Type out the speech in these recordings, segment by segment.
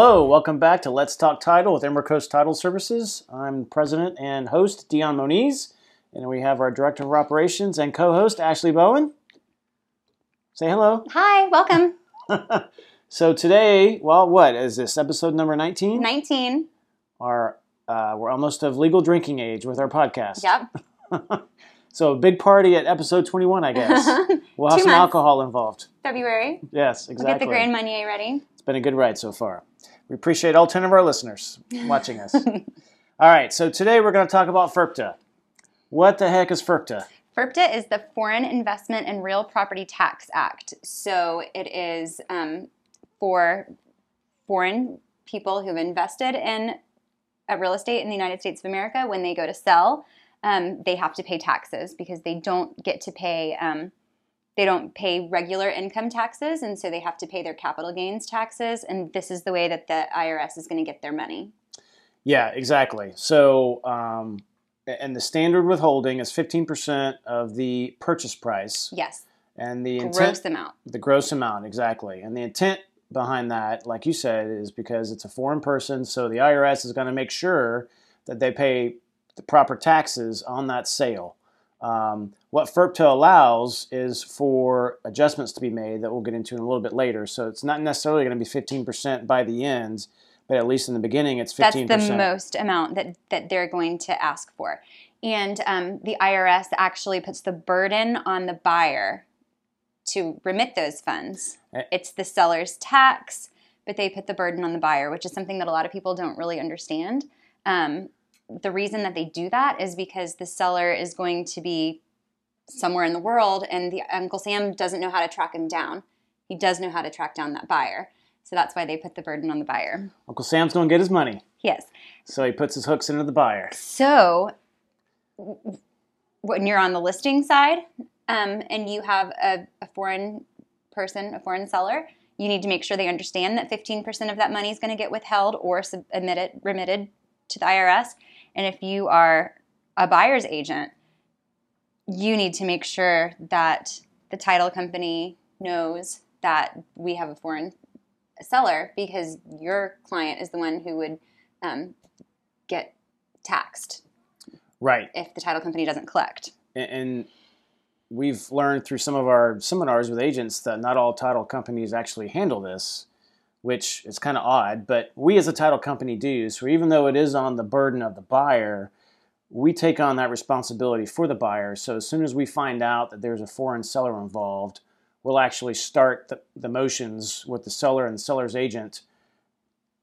Hello, welcome back to Let's Talk Title with Emerald Coast Title Services. I'm president and host Dion Moniz, and we have our director of operations and co-host Ashley Bowen. Say hello. Hi, welcome. so today, well, what is this episode number 19? 19. Our uh, we're almost of legal drinking age with our podcast. Yep. so a big party at episode 21, I guess. We'll have Two some months. alcohol involved. February. Yes, exactly. We'll get the Grand Marnier ready. It's been a good ride so far. We appreciate all 10 of our listeners watching us. all right, so today we're going to talk about FIRPTA. What the heck is FIRPTA? FIRPTA is the Foreign Investment and Real Property Tax Act. So it is um, for foreign people who've invested in uh, real estate in the United States of America. When they go to sell, um, they have to pay taxes because they don't get to pay. Um, they don't pay regular income taxes, and so they have to pay their capital gains taxes. And this is the way that the IRS is going to get their money. Yeah, exactly. So, um, and the standard withholding is 15% of the purchase price. Yes, And the intent, gross amount. the gross amount, exactly. And the intent behind that, like you said, is because it's a foreign person, so the IRS is going to make sure that they pay the proper taxes on that sale. Um, what FIRPTA allows is for adjustments to be made that we'll get into in a little bit later. So it's not necessarily going to be 15% by the end, but at least in the beginning, it's 15%. That's the most amount that, that they're going to ask for. And um, the IRS actually puts the burden on the buyer to remit those funds. Eh. It's the seller's tax, but they put the burden on the buyer, which is something that a lot of people don't really understand. Um, the reason that they do that is because the seller is going to be somewhere in the world, and the Uncle Sam doesn't know how to track him down. He does know how to track down that buyer, so that's why they put the burden on the buyer. Uncle Sam's going to get his money, Yes. so he puts his hooks into the buyer. So, when you're on the listing side um, and you have a, a foreign person, a foreign seller, you need to make sure they understand that 15% of that money is going to get withheld or submitted, remitted to the IRS. And if you are a buyer's agent, you need to make sure that the title company knows that we have a foreign seller because your client is the one who would um, get taxed Right. if the title company doesn't collect. And- And we've learned through some of our seminars with agents that not all title companies actually handle this, which is kind of odd. But we as a title company do. So even though it is on the burden of the buyer, we take on that responsibility for the buyer. So as soon as we find out that there's a foreign seller involved, we'll actually start the, the motions with the seller and the seller's agent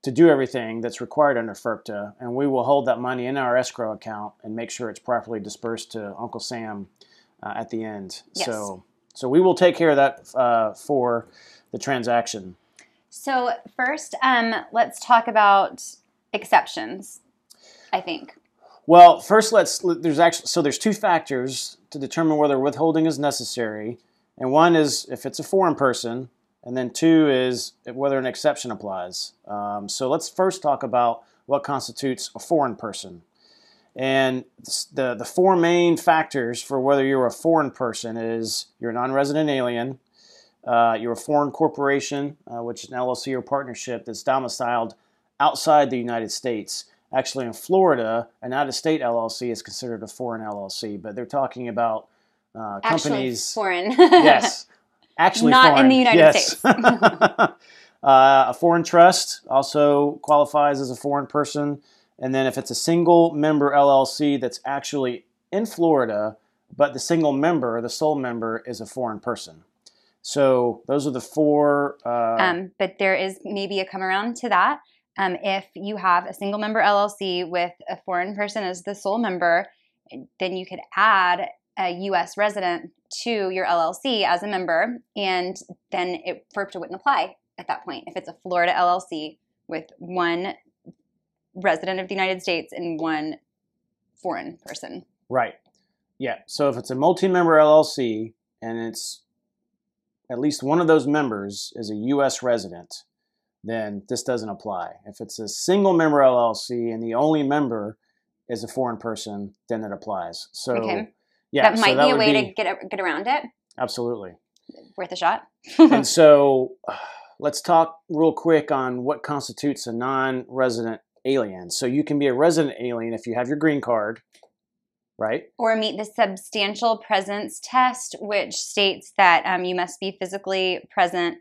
to do everything that's required under FIRPTA, and we will hold that money in our escrow account and make sure it's properly dispersed to Uncle Sam uh, at the end. Yes. So, so we will take care of that uh, for the transaction. So, first, um, let's talk about exceptions, I think. Well, first, let's there's actually so there's two factors to determine whether withholding is necessary, and one is if it's a foreign person, and then two is whether an exception applies. Um, so let's first talk about what constitutes a foreign person. And the, the four main factors for whether you're a foreign person is you're a non-resident alien, uh, you're a foreign corporation, uh, which is an LLC or partnership that's domiciled outside the United States. Actually, in Florida, an out-of-state LLC is considered a foreign LLC, but they're talking about uh, Actually, companies. foreign. yes, actually, Not in the United yes. States. uh, a foreign trust also qualifies as a foreign person, and then if it's a single member LLC that's actually in Florida, but the single member, the sole member, is a foreign person. So those are the four. Uh, um, but there is maybe a come around to that. Um, if you have a single member LLC with a foreign person as the sole member, then you could add a U.S. resident to your LLC as a member, and then it, FIRPTA wouldn't apply at that point. If it's a Florida LLC with one resident of the United States and one foreign person. Right. Yeah. So if it's a multi-member LLC and it's at least one of those members is a U.S. resident, then this doesn't apply. If it's a single member LLC and the only member is a foreign person, then it applies. So Okay. yeah, that so might be a way to get get around it. absolutely. Worth a shot. and so let's talk real quick on what constitutes a non-resident alien. So you can be a resident alien if you have your green card, right? Or meet the substantial presence test, which states that um, you must be physically present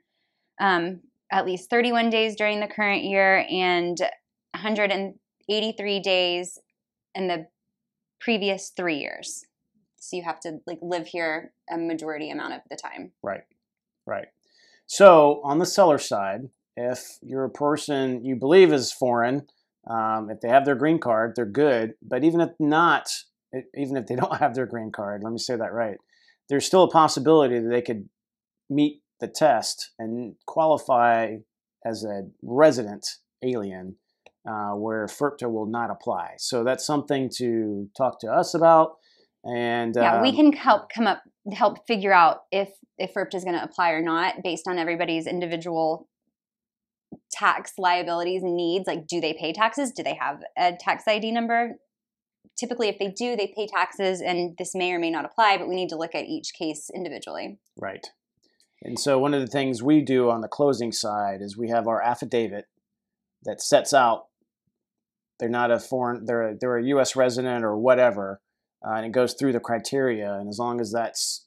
um, at least 31 days during the current year and 183 days in the previous three years. So you have to like live here a majority amount of the time. Right, right. So on the seller side, if you're a person you believe is foreign, um, if they have their green card, they're good. But even if not, even if they don't have their green card, let me say that right, there's still a possibility that they could meet the test and qualify as a resident alien uh, where FIRPTA will not apply. So that's something to talk to us about. And yeah, um, we can help come up help figure out if if FIRPTA is going to apply or not based on everybody's individual tax liabilities and needs. Like, do they pay taxes? Do they have a tax ID number? Typically, if they do, they pay taxes, and this may or may not apply. But we need to look at each case individually. Right. And so one of the things we do on the closing side is we have our affidavit that sets out they're not a foreign they're a, they're a U.S. resident or whatever, uh, and it goes through the criteria. And as long as that's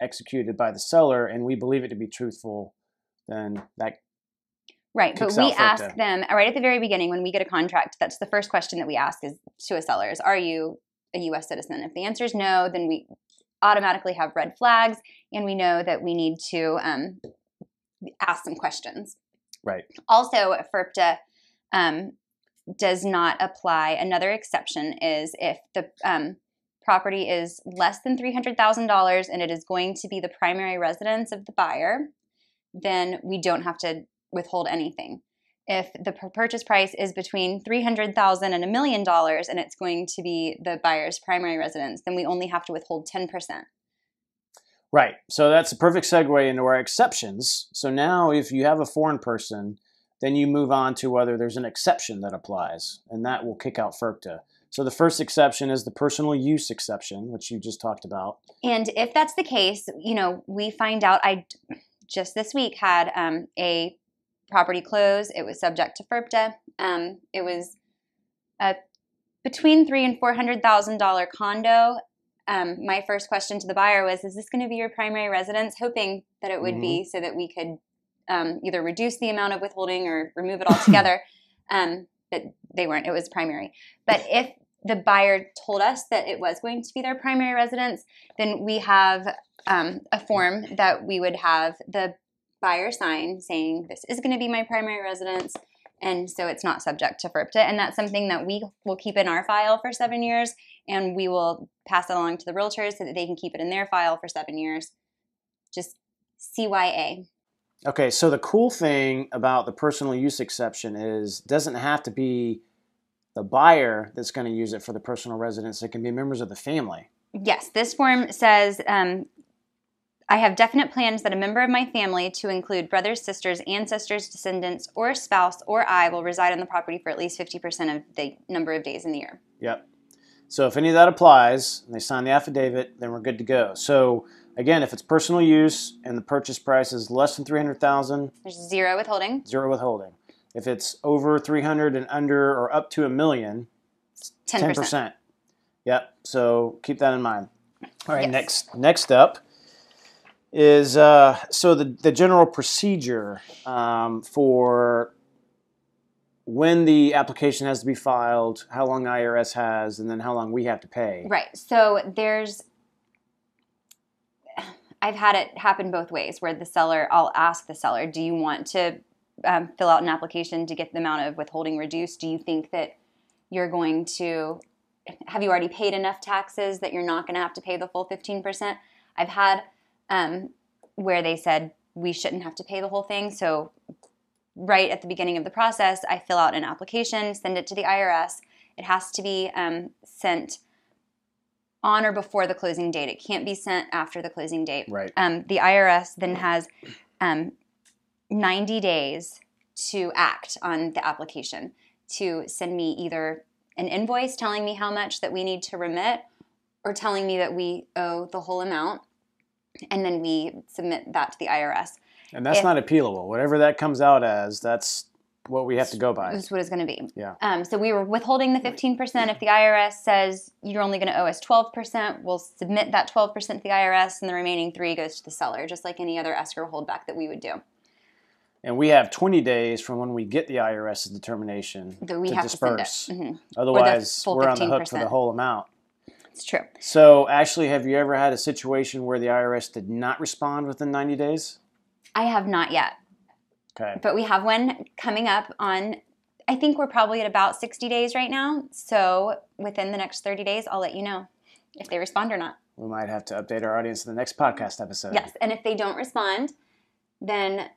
executed by the seller and we believe it to be truthful, then that Right, but we ask them right at the very beginning when we get a contract. That's the first question that we ask is to a seller: is, Are you a U.S. citizen? If the answer is no, then we automatically have red flags, and we know that we need to um, ask some questions. Right. Also, FIRPTA um, does not apply. Another exception is if the um, property is less than $300,000 and it is going to be the primary residence of the buyer, then we don't have to withhold anything. If the purchase price is between $300,000 and a million dollars and it's going to be the buyer's primary residence, then we only have to withhold 10%. Right. So that's a perfect segue into our exceptions. So now if you have a foreign person, then you move on to whether there's an exception that applies, and that will kick out FIRPTA. So the first exception is the personal use exception, which you just talked about. And if that's the case, you know, we find out I just this week had um, a property close. It was subject to FIRPTA. Um, it was a between three and four hundred thousand dollar condo. Um, my first question to the buyer was, "Is this going to be your primary residence?" Hoping that it would mm-hmm. be, so that we could um, either reduce the amount of withholding or remove it altogether. um, but they weren't; it was primary. But if the buyer told us that it was going to be their primary residence, then we have um, a form that we would have the buyer sign saying this is going to be my primary residence and so it's not subject to FIRPTA. And that's something that we will keep in our file for seven years, and we will pass it along to the realtors so that they can keep it in their file for seven years. Just CYA. Okay, so the cool thing about the personal use exception is doesn't have to be the buyer that's going to use it for the personal residence. It can be members of the family. Yes, this form says um, I have definite plans that a member of my family, to include brothers, sisters, ancestors, descendants, or spouse, or I, will reside on the property for at least 50% of the number of days in the year. Yep. So if any of that applies and they sign the affidavit, then we're good to go. So again, if it's personal use and the purchase price is less than 300,000, there's zero withholding. Zero withholding. If it's over 300 and under or up to a million, 10%. 10%. Yep. So keep that in mind. All right, yes. next next up is uh, so the, the general procedure um, for when the application has to be filed, how long IRS has, and then how long we have to pay. Right. So there's, I've had it happen both ways where the seller, I'll ask the seller, do you want to um, fill out an application to get the amount of withholding reduced? Do you think that you're going to, have you already paid enough taxes that you're not going to have to pay the full 15%? I've had um, where they said we shouldn't have to pay the whole thing. So, right at the beginning of the process, I fill out an application, send it to the IRS. It has to be um, sent on or before the closing date. It can't be sent after the closing date. Right. Um, the IRS then has um, 90 days to act on the application to send me either an invoice telling me how much that we need to remit or telling me that we owe the whole amount and then we submit that to the IRS. And that's If- not appealable. Whatever that comes out as, that's what we have to go by. That's what it's going to be. Yeah. Um, so we were withholding the 15%. If the IRS says you're only going to owe us 12%, we'll submit that 12% to the IRS, and the remaining three goes to the seller, just like any other escrow holdback that we would do. And we have 20 days from when we get the IRS's determination That we to have disperse. to. Mhm. Otherwise, we're on the hook for the whole amount. It's true. So, Ashley, have you ever had a situation where the IRS did not respond within 90 days? I have not yet, Okay. but we have one coming up on. I think we're probably at about 60 days right now. So within the next 30 days, I'll let you know if they respond or not. We might have to update our audience in the next podcast episode. Yes, and if they don't respond, then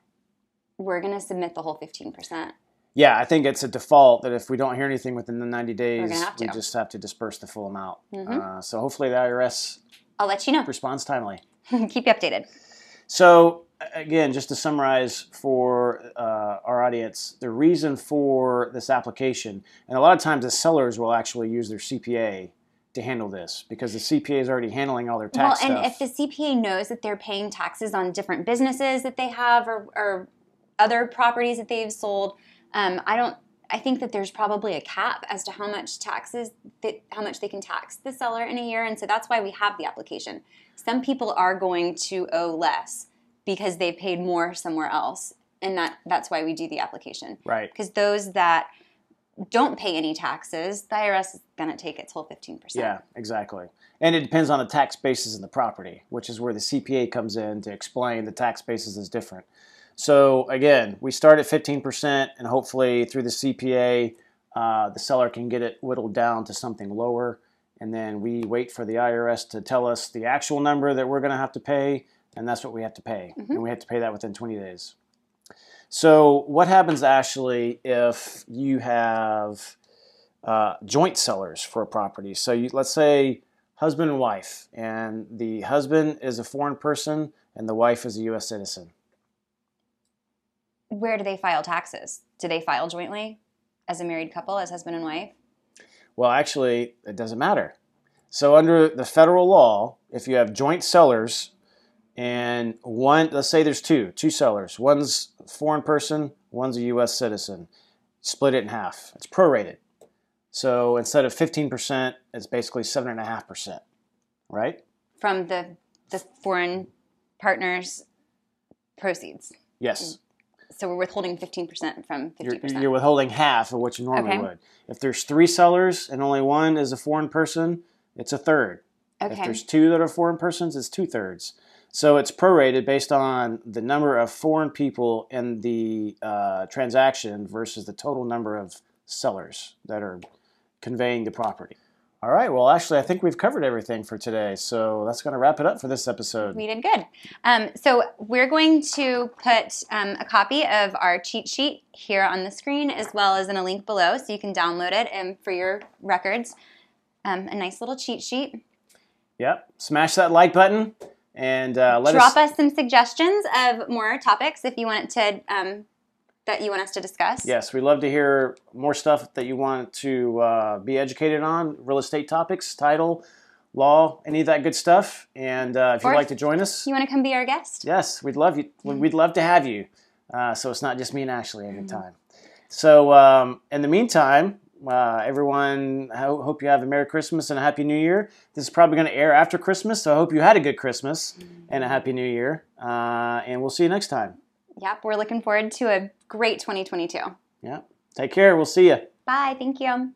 we're going to submit the whole 15%. Yeah, I think it's a default that if we don't hear anything within the 90 days, we just have to disperse the full amount. Mhm. Uh, so hopefully the IRS I'll let you know. responds timely. Keep you updated. So again, just to summarize for uh, our audience, the reason for this application, and a lot of times the sellers will actually use their CPA to handle this because the CPA is already handling all their Well, tax and stuff. if the CPA knows that they're paying taxes on different businesses that they have or, or other properties that they've sold, um, I don't. I think that there's probably a cap as to how much taxes that how much they can tax the seller in a year, and so that's why we have the application. Some people are going to owe less because they paid more somewhere else, and that that's why we do the application. right. Because those that don't pay any taxes, the IRS is going to take its whole fifteen percent. Yeah, exactly. And it depends on the tax basis in the property, which is where the CPA comes in to explain the tax basis is different. So again, we start at 15%, and hopefully through the CPA, uh, the seller can get it whittled down to something lower. And then we wait for the IRS to tell us the actual number that we're going to have to pay, and that's what we have to pay. And we have to pay that within 20 days. So, what happens, Ashley, if you have uh, joint sellers for a property? So, you, let's say husband and wife, and the husband is a foreign person and the wife is a U.S. citizen. Where do they file taxes? Do they file jointly as a married couple, as husband and wife? Well, actually, it doesn't matter. So, under the federal law, if you have joint sellers and one, let's say there's two, two sellers, one's a foreign person, one's a U.S. citizen, split it in half. It's prorated. So, instead of 15%, it's basically 7.5%, right? From the the foreign partner's proceeds. Yes. So we're withholding 15% from You're, 50%. you're withholding half of what you normally Okay. would. If there's three sellers and only one is a foreign person, it's a third. If there's two that are foreign persons, it's two thirds. So it's prorated based on the number of foreign people in the uh, transaction versus the total number of sellers that are conveying the property. All right. Well, actually, I think we've covered everything for today. So that's going to wrap it up for this episode. We did good. Um, so we're going to put um, a copy of our cheat sheet here on the screen, as well as in a link below, so you can download it and for your records. Um, a nice little cheat sheet. Yep. Smash that like button and uh, let us Drop us. us some suggestions of more topics if you want to um, that you want us to discuss. Yes, we'd love to hear more stuff that you want to uh, be educated on, real estate topics, title, law, any of that good stuff. And uh, if Or you'd like to join us, You want to come be our guest? yes, we'd love you. We'd love to have you. Uh, so it's not just me and Ashley every time. So um, in the meantime, uh, everyone, I ho- hope you have a Merry Christmas and a Happy New Year. This is probably going to air after Christmas, so I hope you had a good Christmas and a Happy New Year. Uh, and we'll see you next time. Yep, we're looking forward to a great 2022. Yep. Take care. We'll see you. Bye. Thank you.